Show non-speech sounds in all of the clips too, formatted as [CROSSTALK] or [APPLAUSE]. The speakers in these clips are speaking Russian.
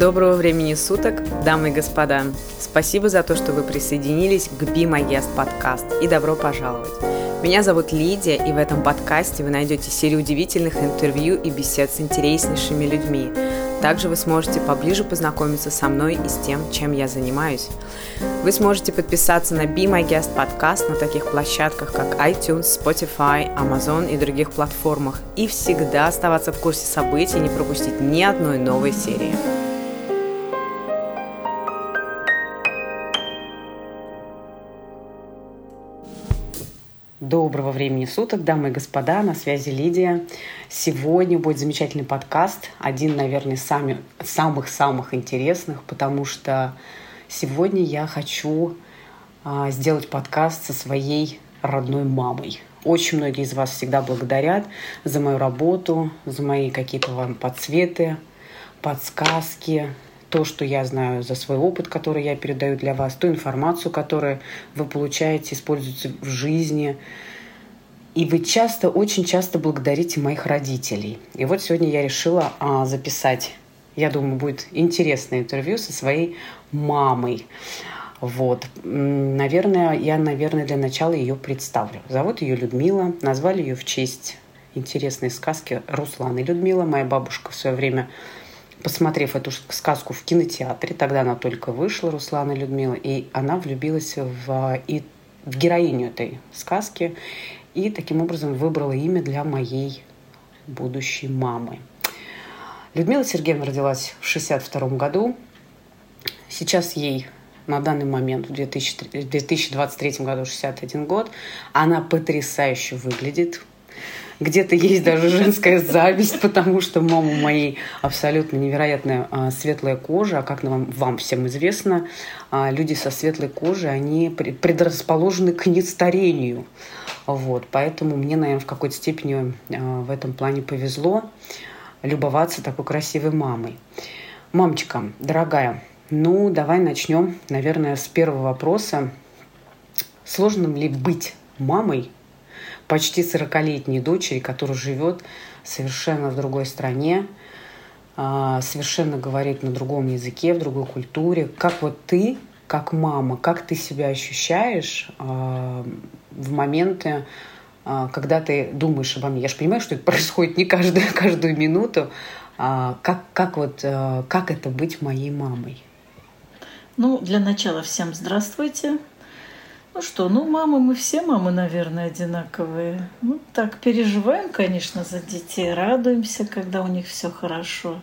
Доброго времени суток, дамы и господа. Спасибо за то, что вы присоединились к Be My Guest подкаст и добро пожаловать. Меня зовут Лидия, и в этом подкасте вы найдете серию удивительных интервью и бесед с интереснейшими людьми. Также вы сможете поближе познакомиться со мной и с тем, чем я занимаюсь. Вы сможете подписаться на Be My Guest подкаст на таких площадках, как iTunes, Spotify, Amazon и других платформах, и всегда оставаться в курсе событий и не пропустить ни одной новой серии. Доброго времени суток, дамы и господа, на связи Лидия. Сегодня будет замечательный подкаст, один, наверное, сами, самых-самых интересных, потому что сегодня я хочу а, сделать подкаст со своей родной мамой. Очень многие из вас всегда благодарят за мою работу, за мои какие-то вам подсветы, подсказки, то, что я знаю за свой опыт, который я передаю для вас, ту информацию, которую вы получаете, используете в жизни. И вы часто, очень часто благодарите моих родителей. И вот сегодня я решила а, записать, я думаю, будет интересное интервью со своей мамой. Вот. Наверное, я, наверное, для начала ее представлю. Зовут ее Людмила. Назвали ее в честь интересной сказки Русланы Людмила. Моя бабушка в свое время посмотрев эту сказку в кинотеатре, тогда она только вышла, Руслана Людмила, и она влюбилась в, и, в героиню этой сказки и таким образом выбрала имя для моей будущей мамы. Людмила Сергеевна родилась в 1962 году. Сейчас ей на данный момент, в 2023 году, 61 год. Она потрясающе выглядит где-то есть даже женская зависть, потому что мама моей абсолютно невероятная светлая кожа, а как вам, вам всем известно, а, люди со светлой кожей, они предрасположены к нестарению. Вот, поэтому мне, наверное, в какой-то степени а, в этом плане повезло любоваться такой красивой мамой. Мамочка, дорогая, ну, давай начнем, наверное, с первого вопроса. Сложно ли быть мамой почти 40-летней дочери, которая живет совершенно в другой стране, а, совершенно говорит на другом языке, в другой культуре. Как вот ты, как мама, как ты себя ощущаешь а, в моменты, а, когда ты думаешь обо мне? Я же понимаю, что это [LAUGHS] происходит не каждую, каждую минуту. Как, как, вот, как это быть моей мамой? Ну, для начала всем здравствуйте. Ну что, ну мамы, мы все мамы, наверное, одинаковые. Ну так, переживаем, конечно, за детей, радуемся, когда у них все хорошо.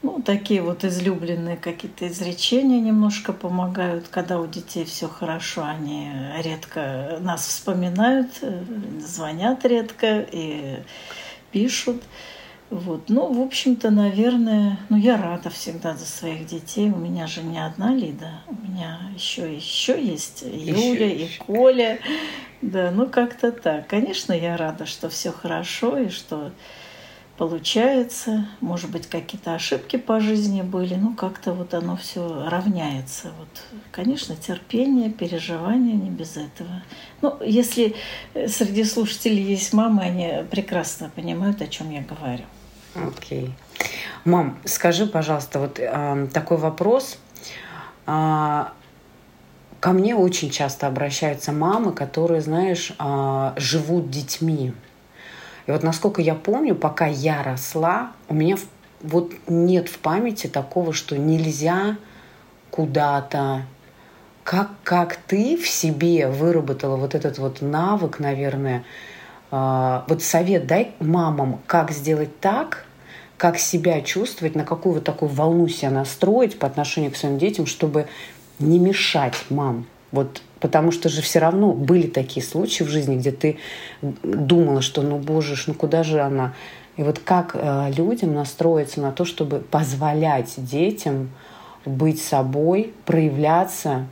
Ну, такие вот излюбленные какие-то изречения немножко помогают, когда у детей все хорошо, они редко нас вспоминают, э, звонят редко и пишут. Вот. Ну, в общем-то, наверное, ну, я рада всегда за своих детей. У меня же не одна Лида, у меня еще, еще есть Юля еще, и еще. Коля. Да, ну как-то так. Конечно, я рада, что все хорошо и что получается. Может быть, какие-то ошибки по жизни были, ну как-то вот оно все равняется. Вот, конечно, терпение, переживание не без этого. Ну, если среди слушателей есть мамы, они прекрасно понимают, о чем я говорю. Окей. Okay. Мам, скажи, пожалуйста, вот э, такой вопрос. Э, ко мне очень часто обращаются мамы, которые, знаешь, э, живут детьми. И вот насколько я помню, пока я росла, у меня вот нет в памяти такого, что нельзя куда-то как, как ты в себе выработала вот этот вот навык, наверное, э, вот совет дай мамам, как сделать так, как себя чувствовать, на какую вот такую волну себя настроить по отношению к своим детям, чтобы не мешать мам. Вот потому что же все равно были такие случаи в жизни, где ты думала, что ну боже, ну куда же она? И вот как э, людям настроиться на то, чтобы позволять детям быть собой, проявляться,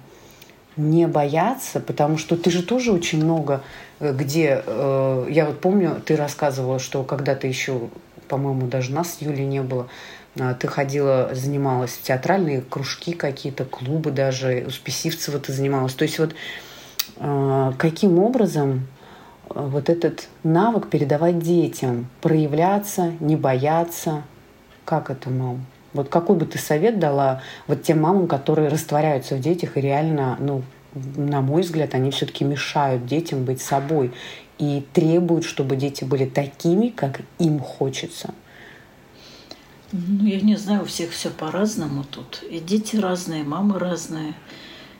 не бояться, потому что ты же тоже очень много э, где, э, я вот помню, ты рассказывала, что когда ты еще по-моему, даже нас Юлей не было. А, ты ходила, занималась театральные кружки какие-то, клубы даже, у Списивцева ты занималась. То есть вот а, каким образом а, вот этот навык передавать детям, проявляться, не бояться, как это, мам? Вот какой бы ты совет дала вот тем мамам, которые растворяются в детях и реально, ну, на мой взгляд, они все-таки мешают детям быть собой и требуют, чтобы дети были такими, как им хочется. Ну, я не знаю, у всех все по-разному тут. И дети разные, мамы разные.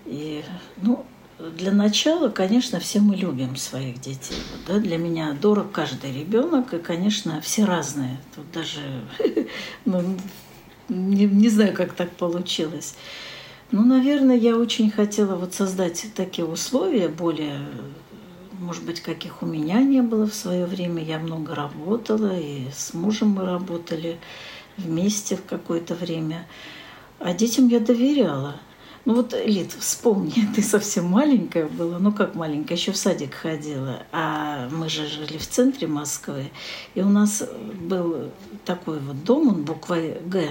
И, ну, для начала, конечно, все мы любим своих детей. Вот, да? Для меня дорог каждый ребенок, и, конечно, все разные. Тут даже [LAUGHS] ну, не, не знаю, как так получилось. Ну, наверное, я очень хотела вот создать такие условия более может быть, каких у меня не было в свое время. Я много работала, и с мужем мы работали вместе в какое-то время. А детям я доверяла. Ну вот, Лид, вспомни, [LAUGHS] ты совсем маленькая была, ну как маленькая, еще в садик ходила, а мы же жили в центре Москвы, и у нас был такой вот дом, он буквой «Г»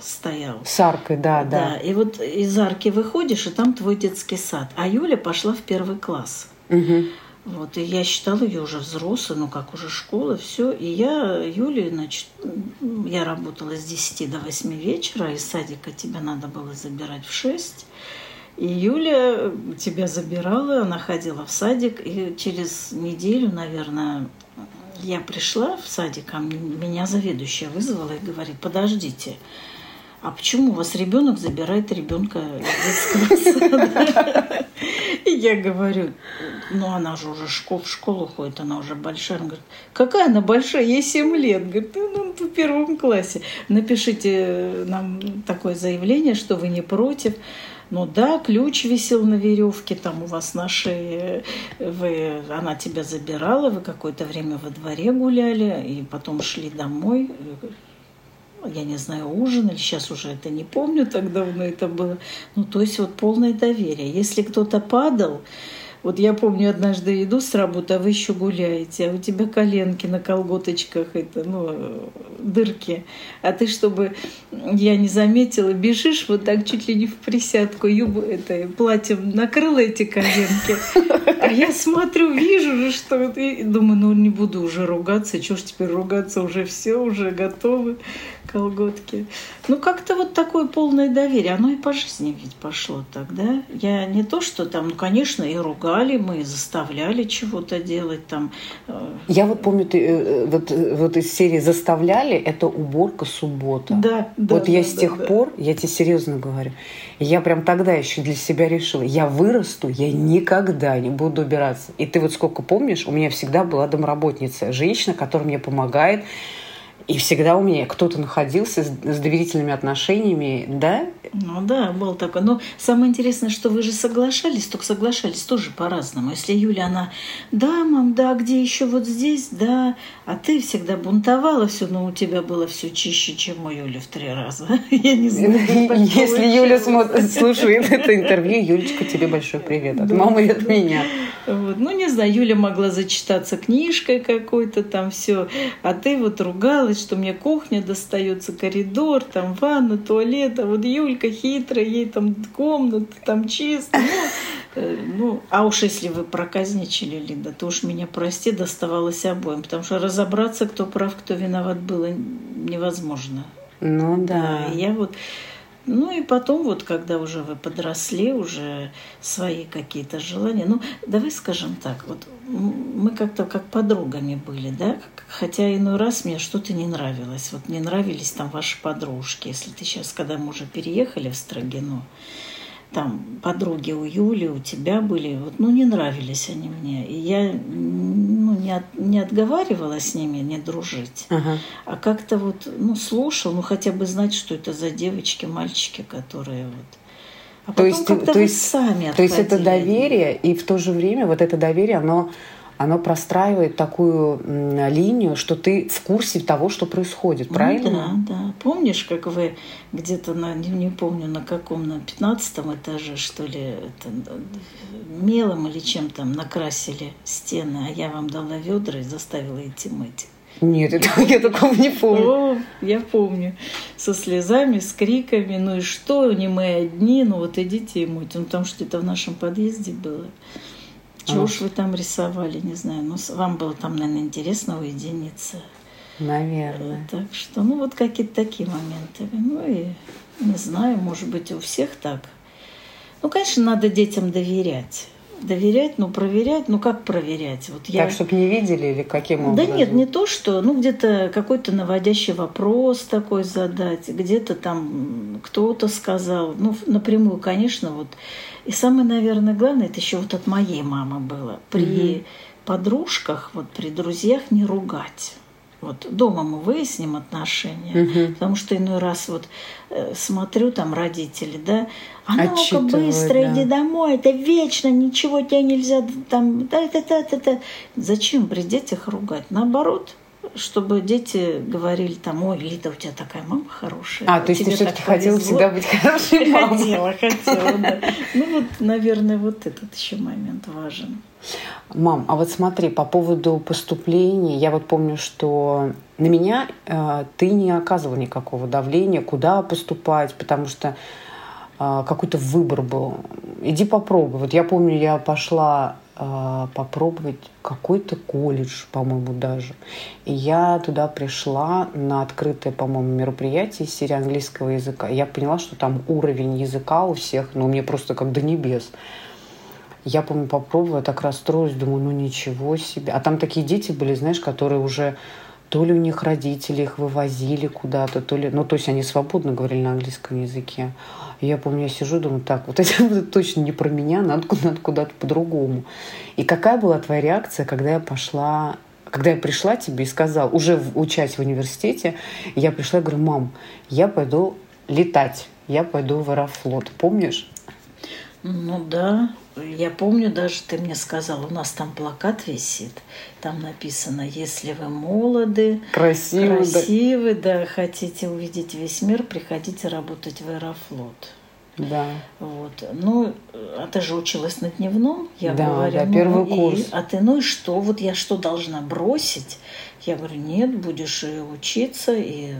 стоял. С аркой, да, да. Да, и вот из арки выходишь, и там твой детский сад. А Юля пошла в первый класс. Угу. Вот, и я считала ее уже взрослой, ну как уже школа, все. И я, Юле, значит, я работала с 10 до 8 вечера, из садика тебя надо было забирать в 6. И Юля тебя забирала, она ходила в садик, и через неделю, наверное, я пришла в садик, а меня заведующая вызвала и говорит, подождите, а почему у вас ребенок забирает ребенка из детского сада? И я говорю, ну она же уже в школу ходит, она уже большая. Она говорит, какая она большая, ей 7 лет. Говорит, ну, ну в первом классе. Напишите нам такое заявление, что вы не против. Ну да, ключ висел на веревке, там у вас на шее, вы, она тебя забирала, вы какое-то время во дворе гуляли, и потом шли домой я не знаю, ужин или сейчас уже это не помню, так давно это было. Ну, то есть вот полное доверие. Если кто-то падал, вот я помню, однажды иду с работы, а вы еще гуляете, а у тебя коленки на колготочках, это, ну, дырки. А ты, чтобы я не заметила, бежишь вот так чуть ли не в присядку, юб, это, платьем накрыла эти коленки. А я смотрю, вижу же, что... И думаю, ну, не буду уже ругаться, чего ж теперь ругаться, уже все, уже готовы колготки. Ну, как-то вот такое полное доверие. Оно и по жизни ведь пошло тогда. Я не то, что там, ну, конечно, и ругали мы, заставляли чего-то делать там. Э. Я вот помню, ты э, вот, вот из серии «Заставляли» — это уборка суббота. Да, да. Вот да, я да, с тех да. пор, я тебе серьезно говорю, я прям тогда еще для себя решила, я вырасту, я никогда не буду убираться. И ты вот сколько помнишь, у меня всегда была домработница, женщина, которая мне помогает, и всегда у меня кто-то находился с, с доверительными отношениями, да? Ну да, был такой. Но самое интересное, что вы же соглашались, только соглашались тоже по-разному. Если Юля, она, да, мам, да, где еще вот здесь, да, а ты всегда бунтовала все, но у тебя было все чище, чем у Юли в три раза. [LAUGHS] Я не знаю. Если Юля слушает это интервью, Юлечка, тебе большой привет от мамы и от меня. Вот. Ну, не знаю, Юля могла зачитаться книжкой какой-то там все, а ты вот ругалась, что мне кухня достается, коридор, там ванна, туалет, а вот Юлька хитрая, ей там комната, там чисто. Ну, э, ну, а уж если вы проказничали, Лида, то уж меня прости, доставалось обоим, потому что разобраться, кто прав, кто виноват, было невозможно. Ну да. да я вот ну и потом, вот когда уже вы подросли, уже свои какие-то желания. Ну, давай скажем так, вот мы как-то как подругами были, да? Хотя иной раз мне что-то не нравилось. Вот не нравились там ваши подружки. Если ты сейчас, когда мы уже переехали в Строгино, там подруги у Юли, у тебя были, вот, ну, не нравились они мне. И я не, от, не отговаривала с ними не дружить, ага. а как-то вот, ну, слушал, ну, хотя бы знать, что это за девочки, мальчики, которые вот... А то есть, то есть, сами То есть это доверие, и в то же время вот это доверие, оно оно простраивает такую линию, что ты в курсе того, что происходит, правильно? Ну, да, да. Помнишь, как вы где-то на, не, не помню на каком, на пятнадцатом этаже, что ли, это, мелом или чем там накрасили стены, а я вам дала ведра и заставила идти мыть. Нет, это, [LAUGHS] я такого не помню. О, я помню. Со слезами, с криками. Ну и что, не мы одни, ну вот идите и мыть. Ну потому что это в нашем подъезде было. Чего уж вы там рисовали, не знаю. Но вам было там, наверное, интересно уединиться. Наверное. Так что, ну, вот какие-то такие моменты. Ну, и не знаю, может быть, у всех так. Ну, конечно, надо детям доверять. Доверять, ну, проверять, ну, как проверять? Вот я... Так, чтобы не видели или каким образом? Да нет, не то, что, ну, где-то какой-то наводящий вопрос такой задать, где-то там кто-то сказал, ну, напрямую, конечно, вот. И самое, наверное, главное, это еще вот от моей мамы было. При угу. подружках, вот при друзьях не ругать. Вот дома мы выясним отношения, угу. потому что иной раз вот э, смотрю там родители, да, а ну-ка быстро да. иди домой, это вечно, ничего тебе нельзя там, да, да, да, да, да. Зачем при детях ругать? Наоборот, чтобы дети говорили там, ой, Лида, у тебя такая мама хорошая. А, то есть ты все-таки хотела всегда быть хорошей мамой? Хотела, хотела, да. Ну вот, наверное, вот этот еще момент важен. Мам, а вот смотри, по поводу поступления, я вот помню, что на меня э, ты не оказывал никакого давления, куда поступать, потому что э, какой-то выбор был. Иди попробуй. Вот я помню, я пошла э, попробовать какой-то колледж, по-моему, даже. И я туда пришла на открытое, по-моему, мероприятие из серии английского языка. Я поняла, что там уровень языка у всех, ну, мне просто как до небес. Я, помню, попробовала, так расстроилась, думаю, ну ничего себе. А там такие дети были, знаешь, которые уже то ли у них родители их вывозили куда-то, то ли... Ну, то есть они свободно говорили на английском языке. И я помню, я сижу, думаю, так, вот это [LAUGHS] точно не про меня, надо, надо куда-то по-другому. И какая была твоя реакция, когда я пошла когда я пришла тебе и сказала, уже учась в университете, я пришла и говорю, мам, я пойду летать, я пойду в Аэрофлот, помнишь? Ну да, я помню, даже ты мне сказал, у нас там плакат висит, там написано, если вы молоды, красивы, красивы да. да, хотите увидеть весь мир, приходите работать в Аэрофлот. Да. Вот. Ну, а ты же училась на дневном, я да, говорю. Да, первый ну, курс. И, а ты, ну и что? Вот я что должна бросить? Я говорю, нет, будешь и учиться, и,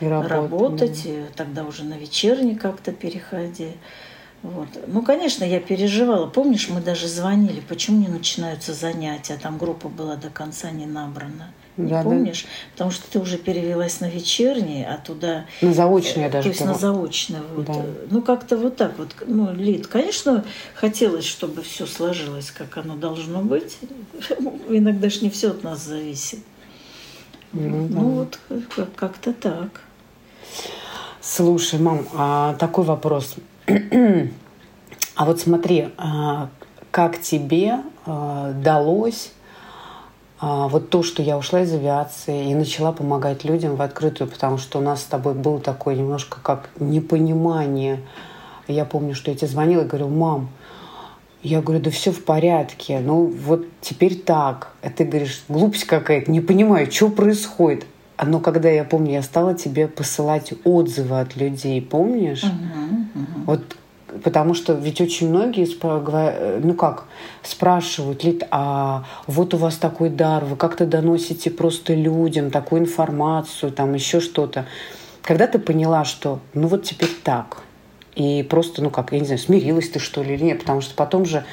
и работать, работать да. и тогда уже на вечерний как-то переходи. Вот. Ну, конечно, я переживала. Помнишь, мы даже звонили, почему не начинаются занятия, там группа была до конца не набрана. Не да, помнишь? Да. Потому что ты уже перевелась на вечерний, а туда... На заочное даже. То есть на заочное. Вот. Да. Ну, как-то вот так вот. Ну, Лид, конечно, хотелось, чтобы все сложилось, как оно должно быть. [LAUGHS] Иногда же не все от нас зависит. Ну, ну вот как-то так. Слушай, мам, а такой вопрос. А вот смотри, а, как тебе а, далось а, вот то, что я ушла из авиации и начала помогать людям в открытую, потому что у нас с тобой было такое немножко как непонимание. Я помню, что я тебе звонила и говорю, мам, я говорю, да все в порядке, ну вот теперь так. А ты говоришь, глупость какая-то, не понимаю, что происходит. Но когда я помню, я стала тебе посылать отзывы от людей, помнишь? Uh-huh, uh-huh. Вот потому что ведь очень многие, ну как, спрашивают, Лид, а вот у вас такой дар, вы как-то доносите просто людям такую информацию, там еще что-то. Когда ты поняла, что ну вот теперь так, и просто, ну как, я не знаю, смирилась ты что ли или нет, потому что потом же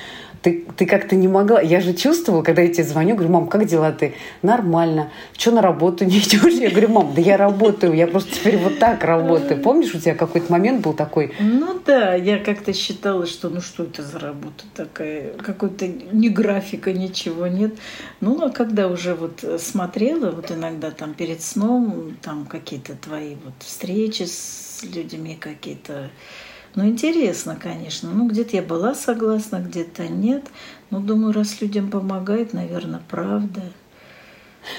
ты, ты как-то не могла. Я же чувствовала, когда я тебе звоню, говорю, мам, как дела ты? Нормально. Что на работу не идешь? Я говорю, мам, да я работаю, я просто теперь вот так работаю. Помнишь, у тебя какой-то момент был такой? Ну да, я как-то считала, что ну что это за работа такая, какой-то ни графика, ничего нет. Ну а когда уже вот смотрела, вот иногда там перед сном, там какие-то твои вот встречи с людьми какие-то, ну, интересно, конечно. Ну, где-то я была согласна, где-то нет. Но думаю, раз людям помогает, наверное, правда.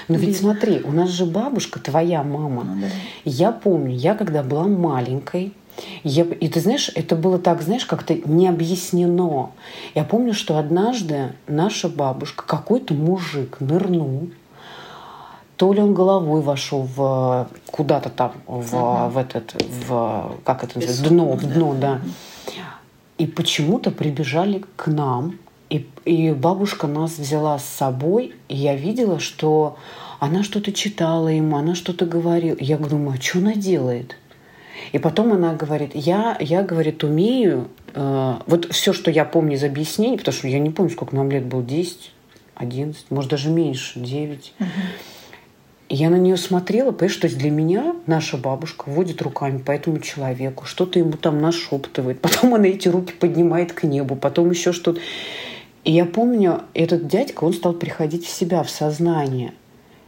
Но ведь смотри, у нас же бабушка, твоя мама. Ну, да. Я помню, я когда была маленькой, я, и ты знаешь, это было так, знаешь, как-то не объяснено. Я помню, что однажды наша бабушка, какой-то мужик нырнул то ли он головой вошел в куда-то там, в, угу. в этот, в, как это называется, дно, в дно, да. И почему-то прибежали к нам, и, и бабушка нас взяла с собой, и я видела, что она что-то читала ему, она что-то говорила. Я говорю, а что она делает? И потом она говорит, я, я говорит, умею, э, вот все, что я помню из объяснений, потому что я не помню, сколько нам лет было, 10, 11, может даже меньше, 9. Угу Я на нее смотрела, понимаешь, то есть для меня наша бабушка водит руками по этому человеку, что-то ему там нашептывает, [LAUGHS] потом она эти руки поднимает к небу, потом еще что-то. И я помню, этот дядька, он стал приходить в себя, в сознание.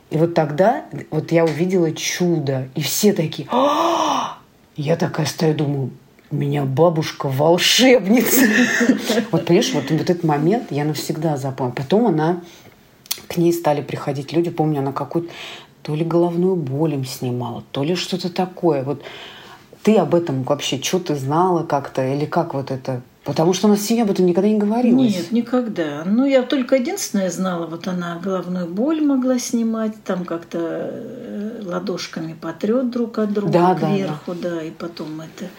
И вот тогда вот я увидела чудо, и все такие, «А!» я такая стою, думаю, у меня бабушка волшебница. [LAUGHS] Вот, понимаешь, вот этот момент я навсегда запомнила. Потом она, к ней стали приходить люди, помню, она какую-то то ли головную боль им снимала, то ли что-то такое. Вот ты об этом вообще, что ты знала как-то, или как вот это Потому что у нас семья об этом никогда не говорила. Нет, никогда. Ну, я только единственное знала, вот она головную боль могла снимать, там как-то э, ладошками потрет друг от друга да, кверху, да, да. да, и потом это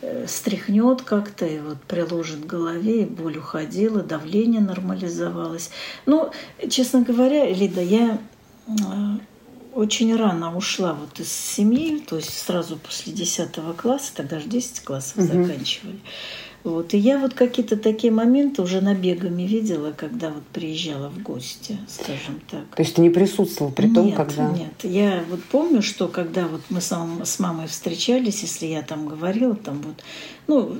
э, стряхнет как-то и вот приложит к голове, и боль уходила, давление нормализовалось. Ну, честно говоря, Лида, я э, очень рано ушла вот из семьи, то есть сразу после 10 класса, тогда же 10 классов угу. заканчивали. Вот. И я вот какие-то такие моменты уже набегами видела, когда вот приезжала в гости, скажем так. То есть ты не присутствовал при том, нет, когда... Нет, я вот помню, что когда вот мы с, с мамой встречались, если я там говорила, там вот, ну,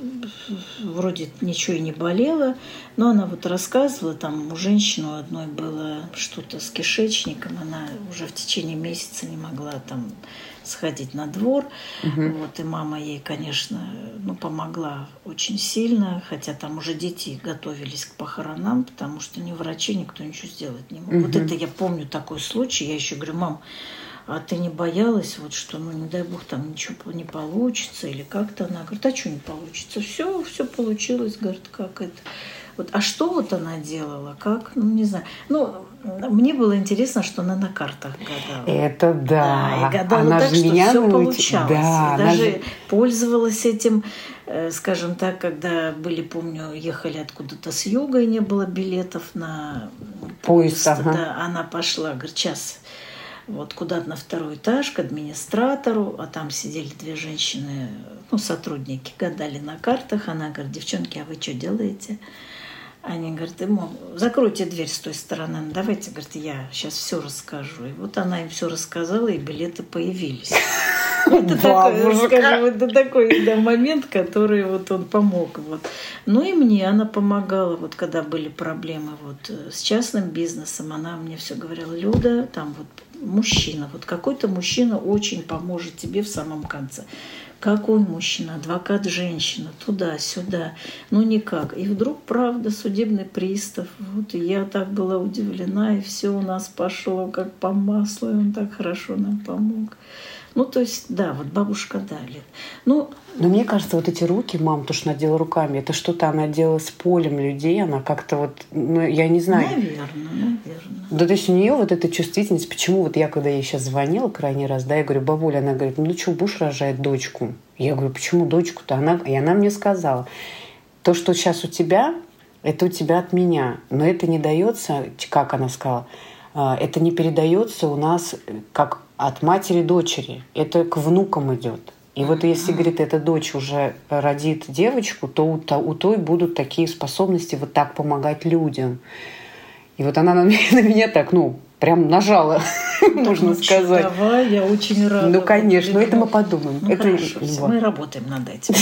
вроде ничего и не болело, но она вот рассказывала, там у женщины одной было что-то с кишечником, она уже в течение месяца не могла там сходить на двор. Угу. Вот, и мама ей, конечно, ну, помогла очень сильно, хотя там уже дети готовились к похоронам, потому что ни врачи, никто ничего сделать не мог. Угу. Вот это я помню такой случай. Я еще говорю, мам, а ты не боялась, вот что, ну, не дай бог, там ничего не получится, или как-то она говорит, а что не получится? Все, все получилось, говорит, как это. Вот, а что вот она делала? Как? Ну, не знаю. Ну, мне было интересно, что она на картах гадала. Это да. да и гадала она так, что меня все получалось. Да, и даже же... пользовалась этим, э, скажем так, когда были, помню, ехали откуда-то с юга, и не было билетов на поезд. Ага. Да, она пошла, говорит, сейчас вот куда-то на второй этаж к администратору, а там сидели две женщины, ну, сотрудники, гадали на картах. Она говорит, девчонки, а вы что делаете? Они говорят, ему, закройте дверь с той стороны, ну, давайте, говорит, я сейчас все расскажу. И вот она им все рассказала, и билеты появились. [LAUGHS] Это такой, скажем, это такой да, момент, который вот он помог. Вот. Ну и мне она помогала, вот когда были проблемы вот э, с частным бизнесом, она мне все говорила, Люда, там вот мужчина, вот какой-то мужчина очень поможет тебе в самом конце. Какой мужчина? Адвокат женщина. Туда-сюда. Ну никак. И вдруг, правда, судебный пристав. Вот и я так была удивлена, и все у нас пошло как по маслу, и он так хорошо нам помог. Ну, то есть, да, вот бабушка Дали. Ну, но мне кажется, вот эти руки, мам, то, что она делала руками, это что-то она делала с полем людей, она как-то вот, ну, я не знаю. Наверное. Да, то есть у нее вот эта чувствительность, почему вот я, когда ей сейчас звонила крайний раз, да, я говорю, бабуля, она говорит, ну, что, Буш рожает дочку. Я говорю, почему дочку-то? Она, и она мне сказала, то, что сейчас у тебя, это у тебя от меня, но это не дается, как она сказала, «А, это не передается у нас как от матери дочери, это к внукам идет. И вот если, говорит, эта дочь уже родит девочку, то у, то у той будут такие способности вот так помогать людям. И вот она на меня, [LAUGHS] на меня так, ну, прям нажала, [LAUGHS] можно ну, сказать. Давай, я очень рада. Ну, конечно, это мы подумаем. Ну, это хорошо, мы работаем над этим.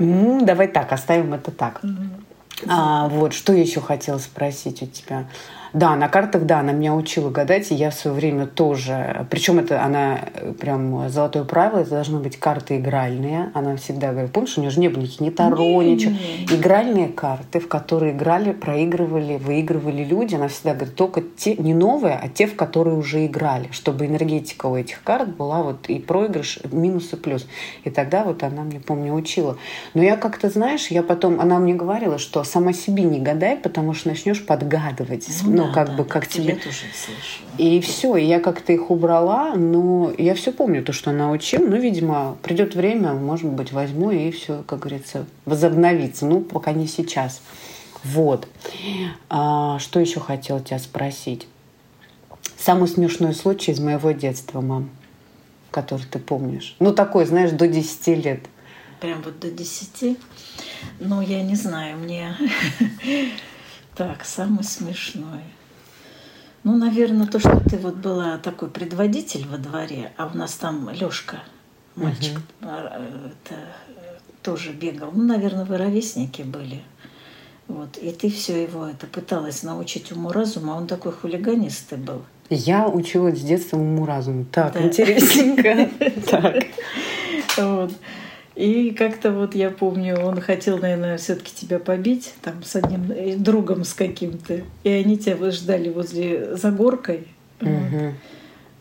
Ну, [LAUGHS] давай так, оставим это так. А, вот, что еще хотела спросить у тебя? Да, на картах, да, она меня учила гадать, и я в свое время тоже. Причем это она э, прям золотое правило, это должны быть карты игральные. Она всегда говорит, помнишь, у нее же не было никаких ни таро, не, ничего. Не. Игральные карты, в которые играли, проигрывали, выигрывали люди. Она всегда говорит, только те, не новые, а те, в которые уже играли, чтобы энергетика у этих карт была вот и проигрыш, минус и плюс. И тогда вот она мне, помню, учила. Но я как-то, знаешь, я потом, она мне говорила, что сама себе не гадай, потому что начнешь подгадывать. Ну, ну, как да, бы, как тебе... тоже слышала. И все, и я как-то их убрала, но я все помню, то, что она учила. Ну, видимо, придет время, может быть, возьму и все, как говорится, возобновится. Ну, пока не сейчас. Вот. А, что еще хотела тебя спросить? Самый смешной случай из моего детства, мам, который ты помнишь. Ну, такой, знаешь, до 10 лет. Прям вот до 10? Ну, я не знаю, мне... [LAUGHS] Так, самый смешной. Ну, наверное, то, что ты вот была такой предводитель во дворе, а у нас там Лёшка, мальчик, угу. это, тоже бегал. Ну, наверное, вы ровесники были. Вот. И ты все его это пыталась научить уму-разуму, а он такой хулиганистый был. Я училась с детства уму-разуму. Так, да. интересненько. [LAUGHS] Так. Вот. И как-то вот я помню, он хотел, наверное, все-таки тебя побить, там, с одним э, другом с каким-то. И они тебя ждали возле загоркой. Угу. Вот.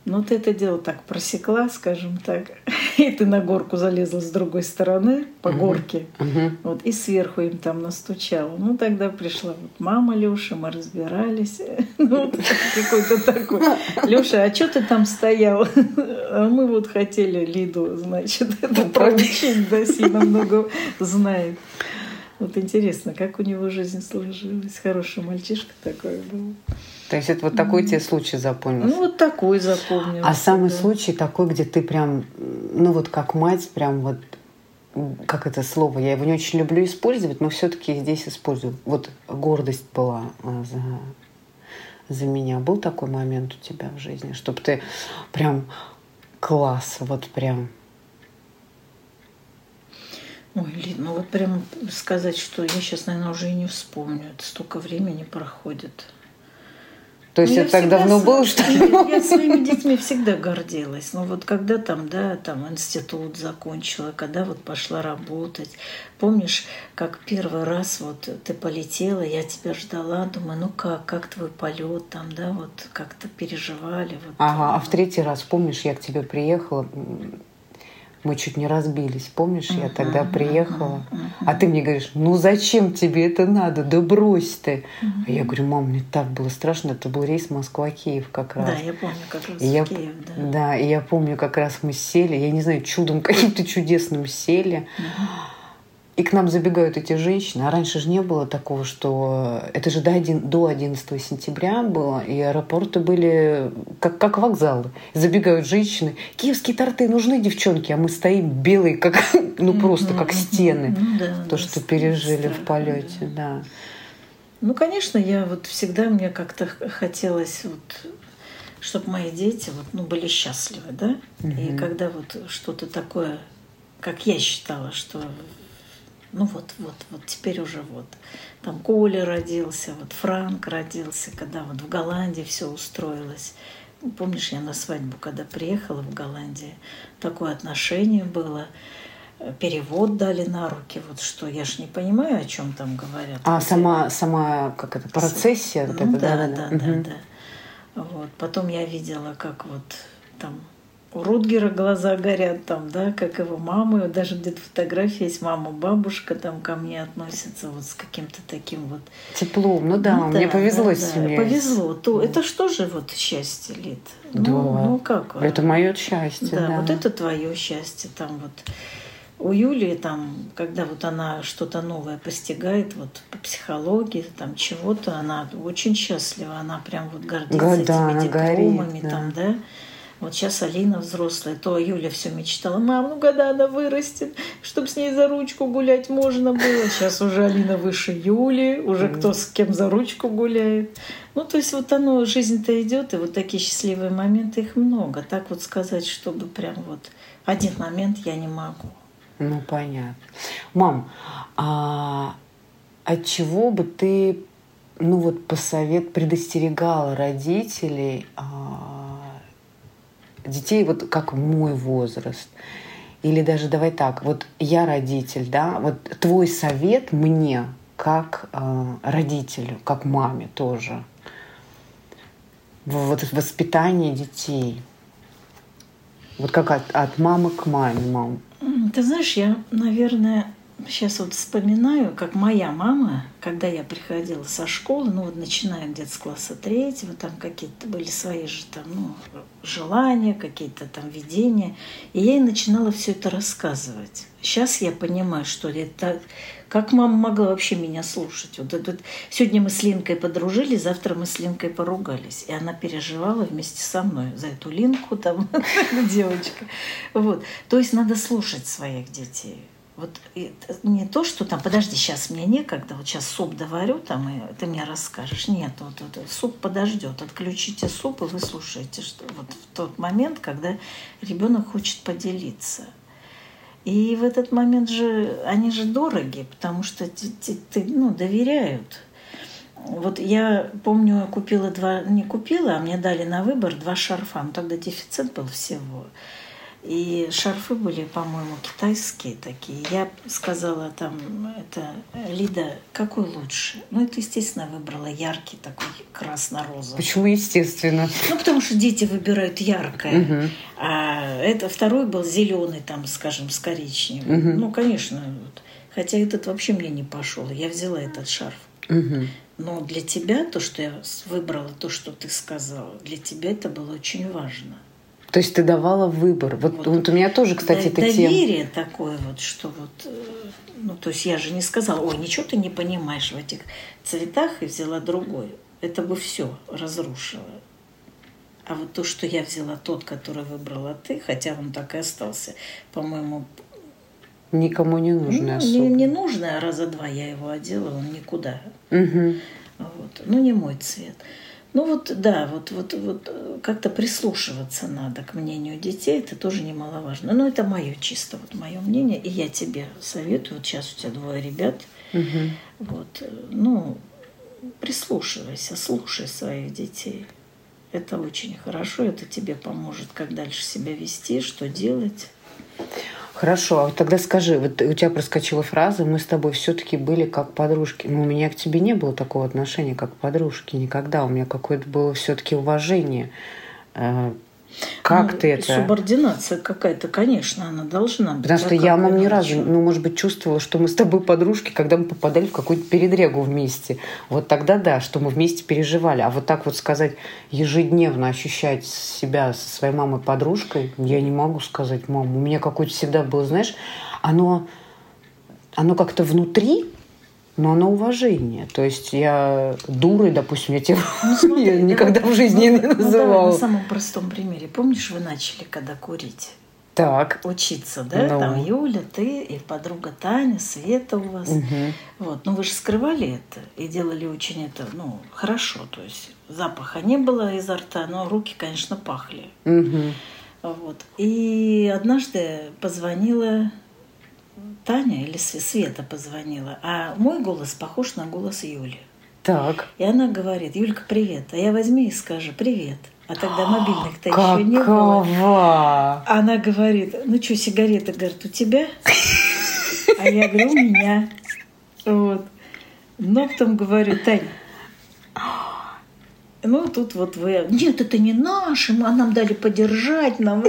Ну, ты это дело так просекла, скажем так, [LAUGHS] и ты на горку залезла с другой стороны по uh-huh. горке, uh-huh. вот, и сверху им там настучала. Ну, тогда пришла вот мама Лёша, мы разбирались. [LAUGHS] ну, какой-то такой. [LAUGHS] Лёша, а что ты там стоял? а мы вот хотели Лиду, значит, это проучить, да, Сина много знает. Вот интересно, как у него жизнь сложилась. Хороший мальчишка такой был. То есть это вот такой mm. тебе случай запомнился? Ну, вот такой запомнился. А самый да. случай такой, где ты прям, ну вот как мать, прям вот, как это слово, я его не очень люблю использовать, но все-таки здесь использую. Вот гордость была а, за, за меня. Был такой момент у тебя в жизни, чтобы ты прям класс, вот прям Ой, Лид, ну вот прям сказать, что я сейчас, наверное, уже и не вспомню. Это столько времени проходит. То есть ну, это так давно было, что ли? Я своими детьми всегда гордилась. Но вот когда там, да, там институт закончила, когда вот пошла работать. Помнишь, как первый раз вот ты полетела, я тебя ждала, думаю, ну как, как твой полет там, да, вот как-то переживали. Вот, ага, а в третий раз, помнишь, я к тебе приехала, мы чуть не разбились, помнишь, я тогда приехала, а ты мне говоришь, ну зачем тебе это надо, да брось ты. А я говорю, мам, мне так было страшно, это был рейс Москва-Киев как раз. Да, я помню, как раз и я, Киев, да. Да, и я помню, как раз мы сели, я не знаю, чудом каким-то чудесным сели. Uh-huh. И к нам забегают эти женщины. А раньше же не было такого, что... Это же до, один, до 11 сентября было, и аэропорты были как, как вокзалы. Забегают женщины. Киевские торты нужны, девчонки, а мы стоим белые, как, [LAUGHS] ну просто как стены. Ну, да, То, что пережили в полете, да. Ну, конечно, я вот всегда мне как-то хотелось вот чтобы мои дети вот, ну, были счастливы, да? Угу. И когда вот что-то такое, как я считала, что ну вот, вот, вот теперь уже вот. Там Коля родился, вот Франк родился, когда вот в Голландии все устроилось. Ну, помнишь, я на свадьбу, когда приехала в Голландию, такое отношение было перевод дали на руки, вот что я ж не понимаю, о чем там говорят. А сама, сама как это процессия? Ну, вот это, да, да, да, да, угу. да. Вот. Потом я видела, как вот там у Рутгера глаза горят там, да, как его мамы, даже где-то фотография есть, мама, бабушка там ко мне относится вот с каким-то таким вот... Теплом, ну да, ну, мне да, повезло да, с семьей. Да, повезло. То, это что же вот счастье, Лид? Ну, да. Ну как? Это мое счастье, да. Да, вот это твое счастье, там вот... У Юлии там, когда вот она что-то новое постигает, вот по психологии, там чего-то, она очень счастлива, она прям вот гордится да, этими дипломами, горит, да. там, да. Вот сейчас Алина взрослая, то Юля все мечтала, мам, ну когда она вырастет, чтобы с ней за ручку гулять можно было. Сейчас уже Алина выше Юли, уже кто с кем за ручку гуляет. Ну, то есть вот оно, жизнь-то идет, и вот такие счастливые моменты, их много. Так вот сказать, чтобы прям вот один момент я не могу. Ну, понятно. Мам, а от чего бы ты, ну вот, посовет, предостерегала родителей а, детей вот как мой возраст. Или даже давай так, вот я родитель, да, вот твой совет мне как э, родителю, как маме тоже, вот в воспитании детей. Вот как от, от мамы к маме, мам. Ты знаешь, я, наверное, сейчас вот вспоминаю, как моя мама, когда я приходила со школы, ну вот начиная где-то с класса третьего, там какие-то были свои же там, ну, желания, какие-то там видения, и я ей начинала все это рассказывать. Сейчас я понимаю, что это как мама могла вообще меня слушать? Вот это, сегодня мы с Линкой подружились, завтра мы с Линкой поругались. И она переживала вместе со мной за эту Линку, там, [LAUGHS] девочка. Вот. То есть надо слушать своих детей. Вот не то, что там, подожди, сейчас мне некогда, вот сейчас суп доварю, там, и ты мне расскажешь. Нет, вот, вот суп подождет. Отключите суп, и вы слушаете, что вот в тот момент, когда ребенок хочет поделиться. И в этот момент же они же дороги, потому что ты, ты, ты ну, доверяют. Вот я помню, купила два, не купила, а мне дали на выбор два шарфа. Ну, тогда дефицит был всего. И шарфы были, по-моему, китайские такие. Я сказала там, это, Лида, какой лучше? Ну, это, естественно, выбрала яркий такой красно-розовый. Почему естественно? Ну, потому что дети выбирают яркое. Угу. А это второй был зеленый, там, скажем, с коричневым. Угу. Ну, конечно. Вот. Хотя этот вообще мне не пошел. Я взяла этот шарф. Угу. Но для тебя то, что я выбрала, то, что ты сказала, для тебя это было очень важно. То есть ты давала выбор. Вот, вот, вот у меня тоже, кстати, это Доверие тем... такое вот, что вот... Э, ну, то есть я же не сказала, ой, ничего ты не понимаешь в этих цветах и взяла другой. Это бы все разрушило. А вот то, что я взяла тот, который выбрала ты, хотя он так и остался, по-моему... Никому не нужный ну, особо. Не, не нужный, а раза два я его одела, он никуда. Угу. Вот. Ну, не мой цвет. Ну вот да, вот, вот, вот э, как-то прислушиваться надо к мнению детей, это тоже немаловажно. Но это мое чисто, вот мое мнение, и я тебе советую, вот сейчас у тебя двое ребят, угу. вот, э, ну, прислушивайся, слушай своих детей. Это очень хорошо, это тебе поможет, как дальше себя вести, что делать. Хорошо, а тогда скажи, вот у тебя проскочила фраза, мы с тобой все-таки были как подружки. Но у меня к тебе не было такого отношения, как подружки, никогда. У меня какое-то было все-таки уважение э, как ну, ты это? Субординация какая-то, конечно, она должна быть. Потому что я, мам, ни разу, ну, может быть, чувствовала, что мы с тобой подружки, когда мы попадали в какую-то передрягу вместе. Вот тогда да, что мы вместе переживали. А вот так вот сказать, ежедневно ощущать себя со своей мамой подружкой, я не могу сказать, мам. У меня какое-то всегда было, знаешь, оно, оно как-то внутри, но оно уважение. То есть я дурой, допустим, я тебя ну, [LAUGHS] смотри, я никогда в жизни ну, не называла. Ну, на самом простом примере. Помнишь, вы начали когда курить? Так. Учиться, да? Ну. Там Юля, ты и подруга Таня, Света у вас. Угу. Вот. Но вы же скрывали это и делали очень это, ну, хорошо. То есть запаха не было изо рта, но руки, конечно, пахли. Угу. Вот. И однажды позвонила Таня или Света позвонила, а мой голос похож на голос Юли. Так. И она говорит, Юлька, привет. А я возьми и скажи привет. А тогда мобильных-то еще не было. Она говорит, ну что, сигареты, говорит, у тебя? А я говорю, у меня. Вот. Но потом говорю, Таня, ну, тут вот вы... Нет, это не наши, а нам дали подержать. Нам...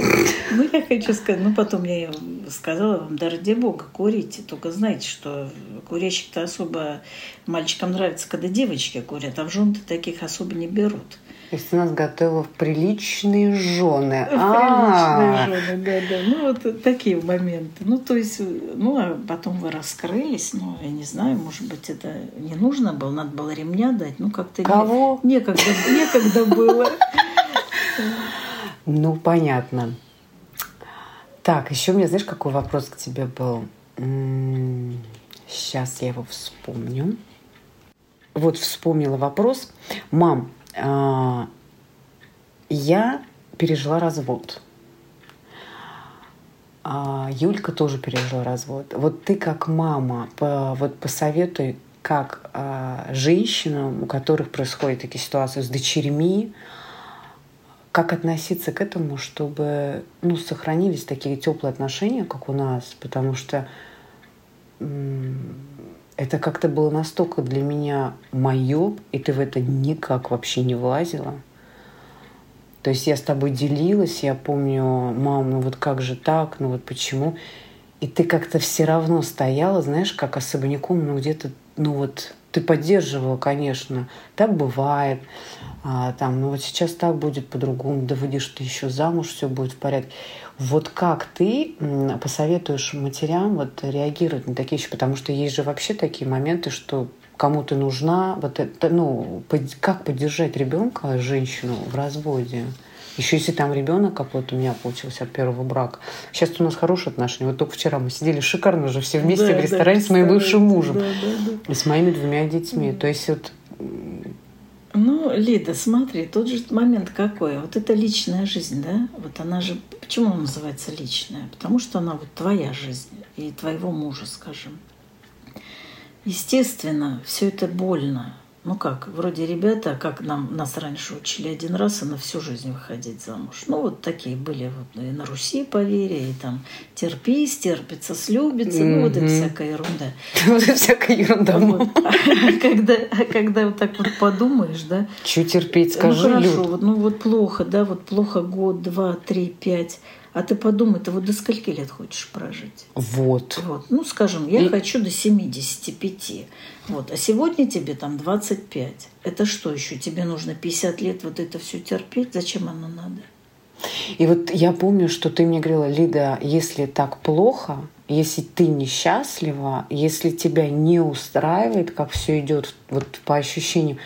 Ну, я хочу сказать, ну, потом я сказала вам, да ради бога, курите. Только знаете, что курящих-то особо мальчикам нравится, когда девочки курят, а в жены таких особо не берут. То есть ты нас готовила в приличные жены. В приличные жены, да, да. Ну, вот такие моменты. Ну, то есть, ну, а потом вы раскрылись, ну, я не знаю, может быть, это не нужно было, надо было ремня дать, ну, как-то... Кого? Не, некогда, некогда было. Ну, понятно. Так, еще у меня, знаешь, какой вопрос к тебе был? Сейчас я его вспомню. Вот вспомнила вопрос. Мам, а, я пережила развод. А, Юлька тоже пережила развод. Вот ты как мама, вот посоветуй, как а, женщинам, у которых происходят такие ситуации с дочерьми, как относиться к этому, чтобы ну, сохранились такие теплые отношения, как у нас, потому что это как-то было настолько для меня мое, и ты в это никак вообще не влазила. То есть я с тобой делилась, я помню, мам, ну вот как же так, ну вот почему. И ты как-то все равно стояла, знаешь, как особняком, ну где-то, ну вот ты поддерживала, конечно, так бывает, а, там, ну вот сейчас так будет по-другому, да выйдешь ты еще замуж, все будет в порядке. Вот как ты посоветуешь матерям вот реагировать на такие вещи? Потому что есть же вообще такие моменты, что кому ты нужна, вот это, ну, под, как поддержать ребенка, женщину в разводе? Еще если там ребенок, как вот у меня получился от первого брака. Сейчас у нас хорошие отношения. Вот только вчера мы сидели шикарно же все вместе да, в ресторане да, с моим бывшим мужем. Да, да, да. И с моими двумя детьми. Да. То есть вот ну, Лида, смотри, тот же момент какой. Вот это личная жизнь, да? Вот она же... Почему она называется личная? Потому что она вот твоя жизнь и твоего мужа, скажем. Естественно, все это больно. Ну как, вроде ребята, как нам, нас раньше учили один раз и на всю жизнь выходить замуж. Ну вот такие были вот и на Руси поверья, и там терпи, стерпится, слюбится, mm-hmm. ну [LAUGHS] вот и всякая ерунда. Вот и всякая ерунда. Когда, когда вот так вот подумаешь, да. Чуть терпеть, скажи, Ну хорошо, вот, ну вот плохо, да, вот плохо год, два, три, пять. А ты подумай, ты вот до скольки лет хочешь прожить? Вот. Вот. Ну, скажем, я и... хочу до 75. Вот. А сегодня тебе там 25. Это что еще? Тебе нужно 50 лет вот это все терпеть? Зачем оно надо? И вот я помню, что ты мне говорила, Лида, если так плохо, если ты несчастлива, если тебя не устраивает, как все идет вот по ощущению,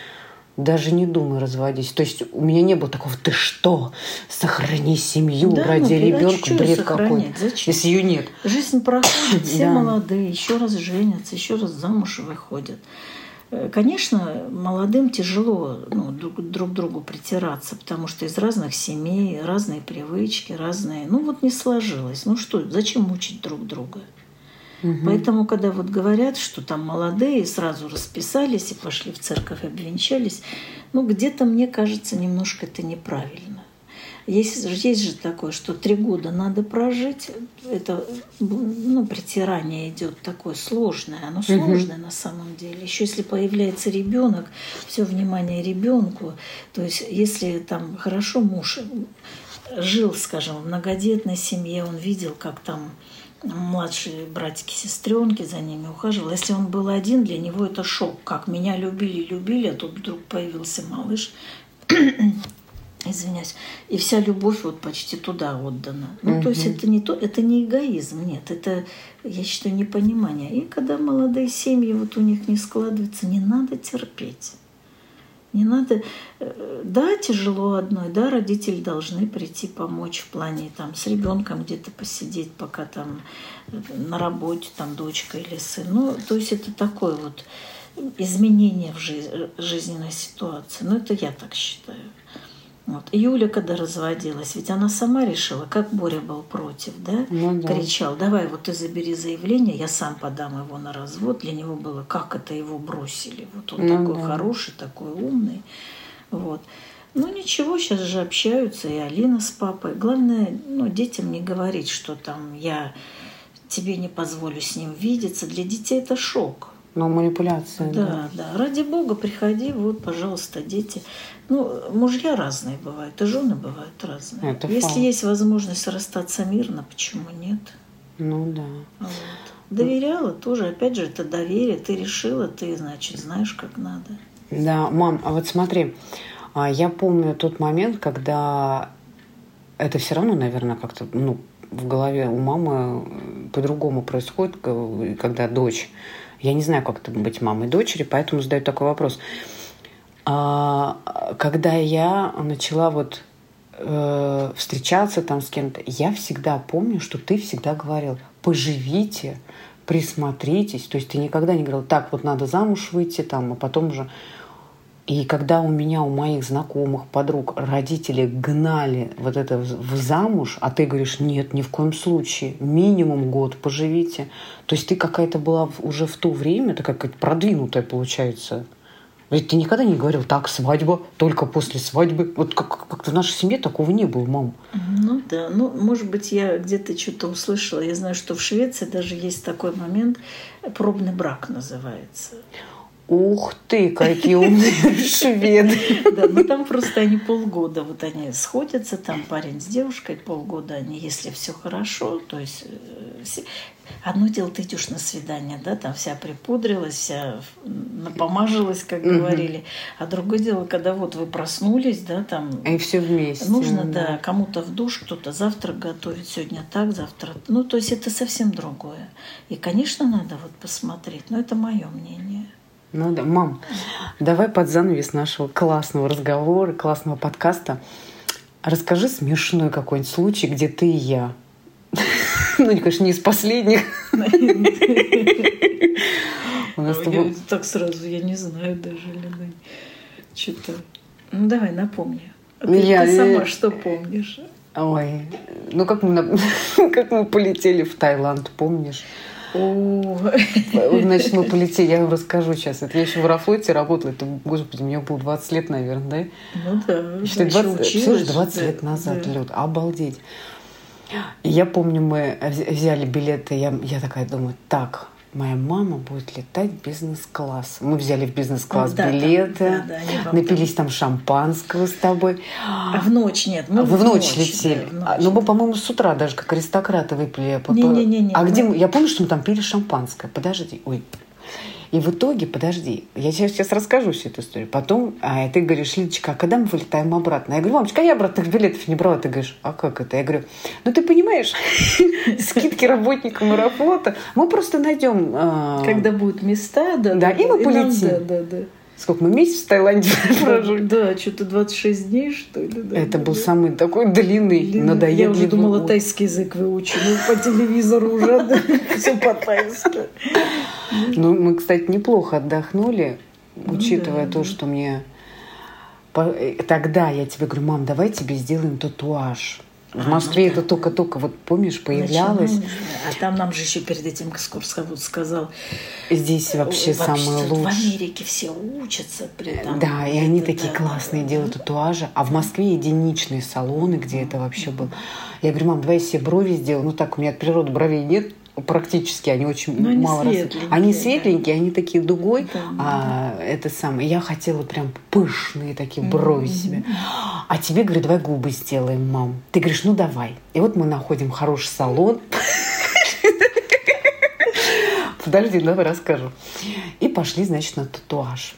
даже не думай разводить. То есть у меня не было такого, ты что, сохрани семью да, ради ну, ребенка, бред какой. Зачем? Если ее нет. Жизнь проходит, [LAUGHS] все да. молодые, еще раз женятся, еще раз замуж выходят. Э, конечно, молодым тяжело ну, друг, друг другу притираться, потому что из разных семей, разные привычки, разные. Ну вот не сложилось. Ну что, зачем мучить друг друга? Угу. Поэтому, когда вот говорят, что там молодые сразу расписались и пошли в церковь, обвенчались, ну где-то, мне кажется, немножко это неправильно. Есть, есть же такое, что три года надо прожить. Это ну, притирание идет такое сложное. Оно сложное угу. на самом деле. Еще если появляется ребенок, все внимание ребенку. То есть, если там хорошо муж жил, скажем, в многодетной семье, он видел, как там младшие братики, сестренки за ними ухаживал. Если он был один, для него это шок. Как меня любили, любили, а тут вдруг появился малыш. [CLEARS THROAT] Извиняюсь. И вся любовь вот почти туда отдана. Ну, угу. то есть это не то, это не эгоизм, нет, это, я считаю, непонимание. И когда молодые семьи, вот у них не складывается, не надо терпеть. Не надо, э, да, тяжело одной, да, родители должны прийти помочь в плане там с ребенком где-то посидеть, пока там э, на работе там дочка или сын. Ну, то есть это такое вот изменение в жизненной ситуации. Ну, это я так считаю. Вот. Юля, когда разводилась, ведь она сама решила, как Боря был против, да? Ну, да. Кричал, давай вот ты забери заявление, я сам подам его на развод. Для него было, как это его бросили. Вот он ну, такой да. хороший, такой умный. Вот. Ну ничего, сейчас же общаются и Алина с папой. Главное, ну, детям не говорить, что там я тебе не позволю с ним видеться. Для детей это шок. Ну, манипуляция. Да, да, да. Ради бога, приходи, вот, пожалуйста, дети. Ну, мужья разные бывают, и жены бывают разные. Это Если факт. есть возможность расстаться мирно, почему нет? Ну да. Вот. Доверяла тоже, опять же, это доверие. Ты решила, ты, значит, знаешь, как надо. Да, мам, а вот смотри, а, я помню тот момент, когда это все равно, наверное, как-то, ну, в голове у мамы по-другому происходит, когда дочь я не знаю, как это быть мамой дочери, поэтому задаю такой вопрос. А, когда я начала вот э, встречаться там с кем-то, я всегда помню, что ты всегда говорил, поживите, присмотритесь. То есть ты никогда не говорил, так вот надо замуж выйти, там, а потом уже и когда у меня, у моих знакомых, подруг, родители гнали вот это в замуж, а ты говоришь, нет, ни в коем случае, минимум год поживите. То есть ты какая-то была уже в то время, это как продвинутая получается. Ведь ты никогда не говорил, так, свадьба, только после свадьбы. Вот как- как-то в нашей семье такого не было, мам. Ну да, ну, может быть, я где-то что-то услышала. Я знаю, что в Швеции даже есть такой момент, пробный брак называется. Ух ты, какие умные [LAUGHS] шведы. Да, ну там просто они полгода, вот они сходятся, там парень с девушкой, полгода они, если все хорошо, то есть э, одно дело, ты идешь на свидание, да, там вся припудрилась, вся напомажилась, как говорили, а другое дело, когда вот вы проснулись, да, там... И все вместе. Нужно, да, да кому-то в душ, кто-то завтрак готовит, сегодня так, завтра... Ну, то есть это совсем другое. И, конечно, надо вот посмотреть, но это мое мнение. Ну да, мам, давай под занавес нашего классного разговора, классного подкаста расскажи смешной какой-нибудь случай, где ты и я. Ну, конечно, не из последних. У нас тобой... Так сразу, я не знаю даже, Лена. Что-то... Ну, давай, напомни. А ты, ты сама что помнишь? Ой, ну как мы, [LAUGHS] как мы полетели в Таиланд, помнишь? Значит, мы полетели, я вам расскажу сейчас. Это я еще в Аэрофлоте работала. Это, господи, мне было 20 лет, наверное, да? Ну да. Что, 20, училась, 20 да, лет назад. Люд, обалдеть. И я помню, мы взяли билеты, я, я такая думаю, так, моя мама будет летать бизнес-класс. Мы взяли в бизнес-класс да, билеты, да, да, напились там шампанского с тобой. А в ночь нет. Мы в, в ночь, ночь летели. Да, в ночь. Ну, мы, по-моему, с утра даже как аристократы выпили. Не-не-не. А где мы? Я помню, что мы там пили шампанское. Подожди. Ой, и в итоге, подожди, я сейчас, сейчас расскажу всю эту историю. Потом а, ты говоришь, Лидочка, а когда мы вылетаем обратно? Я говорю, мамочка, а я обратных билетов не брала. Ты говоришь, а как это? Я говорю, ну ты понимаешь, [LAUGHS] скидки работникам аэрофлота, мы просто найдем... А, когда будут места, да. Да, и мы полетим. Сколько мы месяц в Таиланде [LAUGHS] прожили? Да, что-то 26 дней, что ли. Да, Это был самый такой длинный, надоедливый. Я уже думала, тайский язык выучу. Ну, [LAUGHS] по телевизору уже [LAUGHS] все по-тайски. Ну, мы, кстати, неплохо отдохнули, ну учитывая то, что мне... Э, тогда я тебе говорю, мам, давай тебе сделаем татуаж. В Москве это только-только, вот помнишь, появлялось. А там нам же еще перед этим экскурсовод сказал. Здесь вообще, вообще самое лучшее. В Америке все учатся. При этом. Да, и они такие да, классные делают татуажи. А в Москве единичные салоны, где это вообще было. Я говорю, мам, давай я себе брови сделаю. Ну так, у меня от природы бровей нет практически они очень Но мало они раз. Они светленькие, да. они такие дугой, да, а да. это самое. Я хотела прям пышные такие брови mm-hmm. себе. А тебе говорю, давай губы сделаем, мам. Ты говоришь, ну давай. И вот мы находим хороший салон. Подожди, давай расскажу. И пошли, значит, на татуаж.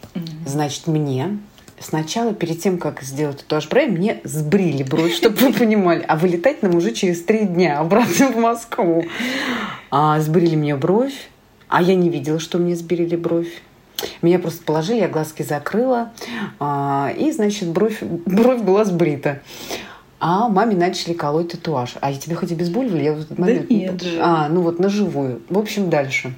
Значит, мне Сначала, перед тем, как сделать татуаж брови, мне сбрили бровь, [LAUGHS] чтобы вы понимали. А вылетать нам уже через три дня обратно в Москву. А, сбрили мне бровь, а я не видела, что мне сбрили бровь. Меня просто положили, я глазки закрыла, а, и, значит, бровь, бровь была сбрита. А маме начали колоть татуаж. А я тебе хоть обезболивали? Я в этот момент... Да нет же. А, ну вот на живую. В общем, дальше.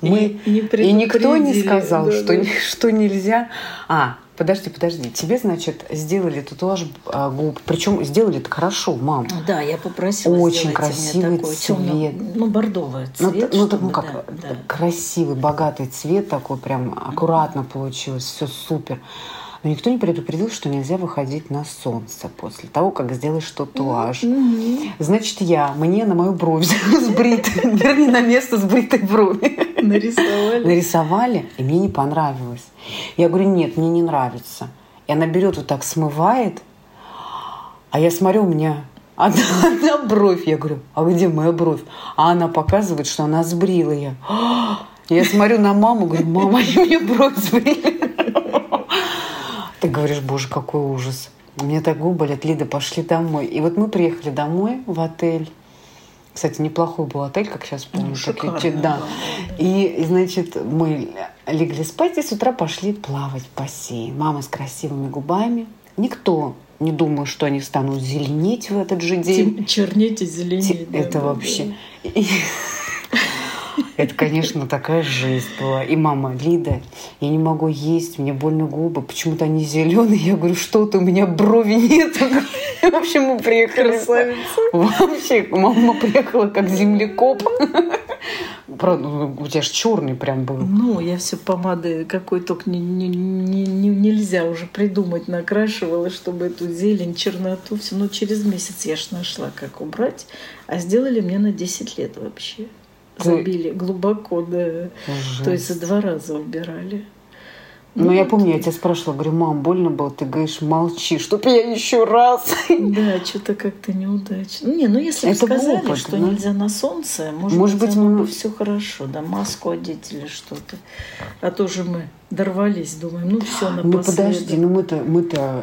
Мы... И, и, и никто не сказал, да, что, да. что нельзя. А, Подожди, подожди. Тебе, значит, сделали татуаж губ. Причем сделали это хорошо, мам. Да, я попросила Очень красивый такой цвет. Темно, ну, бордовый ну, цвет. Ну, ну, ну как, да, да. красивый, богатый цвет такой, прям аккуратно mm-hmm. получилось, все супер. Но никто не предупредил, что нельзя выходить на солнце после того, как сделаешь татуаж. Mm-hmm. Значит, я, мне на мою бровь [LAUGHS] сбритой, вернее, на место сбритой брови. [LAUGHS] Нарисовали. Нарисовали, и мне не понравилось. Я говорю, нет, мне не нравится. И она берет вот так, смывает, а я смотрю, у меня одна, [LAUGHS] одна бровь. Я говорю, а где моя бровь? А она показывает, что она сбрила. Я, [GASPS] я смотрю на маму, говорю, мама, [LAUGHS] мне бровь сбрили. Ты говоришь, боже, какой ужас. Мне так губы болят, Лида, пошли домой. И вот мы приехали домой в отель. Кстати, неплохой был отель, как сейчас помню. Ну, шикарный, да. да. И, значит, мы легли спать и с утра пошли плавать в бассейн. Мама с красивыми губами. Никто не думал, что они станут зеленеть в этот же день. Чернеть и зеленеть. Это да, вообще. Да. [LAUGHS] Это, конечно, такая жизнь была. И мама, Лида, я не могу есть, мне больно губы, почему-то они зеленые. Я говорю, что-то у меня брови нет. В общем, мы приехали. Красавица. Вообще, мама приехала как землекоп. Правда, ну, у тебя же черный прям был. Ну, я все помады какой только не, не, не, не, нельзя уже придумать, накрашивала, чтобы эту зелень, черноту, все. Но через месяц я ж нашла, как убрать. А сделали мне на 10 лет вообще забили глубоко, да. Ужас. То есть за два раза убирали. Ну, ну я помню, я тебя спрашивала, говорю, мам, больно было? Ты говоришь, молчи, чтоб я еще раз. Да, что-то как-то неудачно. Не, ну если бы сказали, опыт, что да? нельзя на солнце, может, может быть, мы... бы все хорошо, да, маску одеть или что-то. А то же мы дорвались, думаем, ну все, напоследок. Ну подожди, ну мы-то, мы-то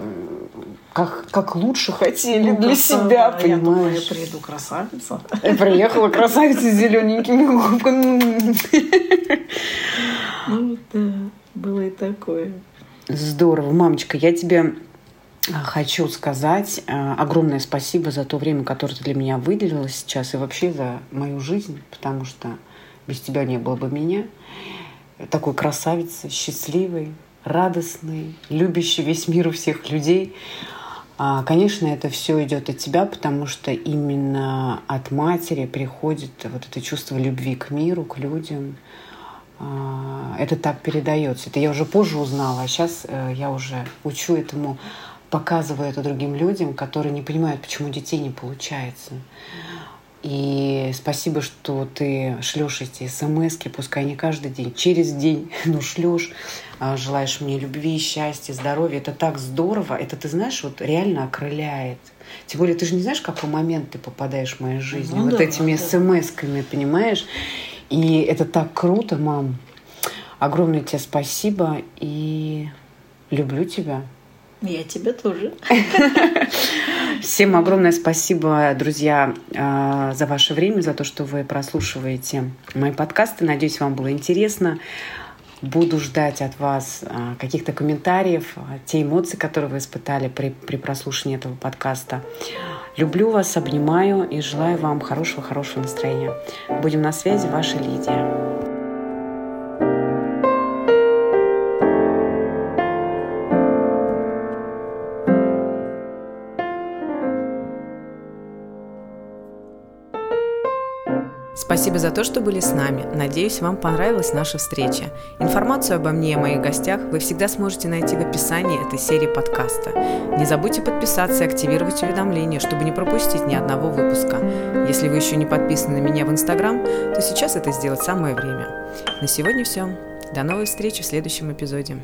как, как лучше хотели ну, для себя, понимаешь? Я думала, я приеду красавица. Я приехала красавица с зелененькими губками. Ну да, было и такое. Здорово. Мамочка, я тебе хочу сказать э, огромное спасибо за то время, которое ты для меня выделила сейчас и вообще за мою жизнь, потому что без тебя не было бы меня. Такой красавицы, счастливой, радостной, любящей весь мир у всех людей. А, конечно, это все идет от тебя, потому что именно от матери приходит вот это чувство любви к миру, к людям. А, это так передается. Это я уже позже узнала, а сейчас э, я уже учу этому показываю это другим людям, которые не понимают, почему детей не получается. И спасибо, что ты шлешь эти смс пускай не каждый день, через день, [LAUGHS] но шлешь, а, желаешь мне любви, счастья, здоровья. Это так здорово. Это, ты знаешь, вот реально окрыляет. Тем более, ты же не знаешь, в какой момент ты попадаешь в мою жизнь. Ну, вот да, этими да. смс-ками, понимаешь? И это так круто, мам. Огромное тебе спасибо и люблю тебя. Я тебя тоже. [LAUGHS] Всем огромное спасибо, друзья, а, за ваше время, за то, что вы прослушиваете мои подкасты. Надеюсь, вам было интересно. Буду ждать от вас а, каких-то комментариев, а, те эмоции, которые вы испытали при, при прослушивании этого подкаста. Люблю вас, обнимаю и желаю вам хорошего-хорошего настроения. Будем на связи, ваша Лидия. Спасибо за то, что были с нами. Надеюсь, вам понравилась наша встреча. Информацию обо мне и моих гостях вы всегда сможете найти в описании этой серии подкаста. Не забудьте подписаться и активировать уведомления, чтобы не пропустить ни одного выпуска. Если вы еще не подписаны на меня в Инстаграм, то сейчас это сделать самое время. На сегодня все. До новой встречи в следующем эпизоде.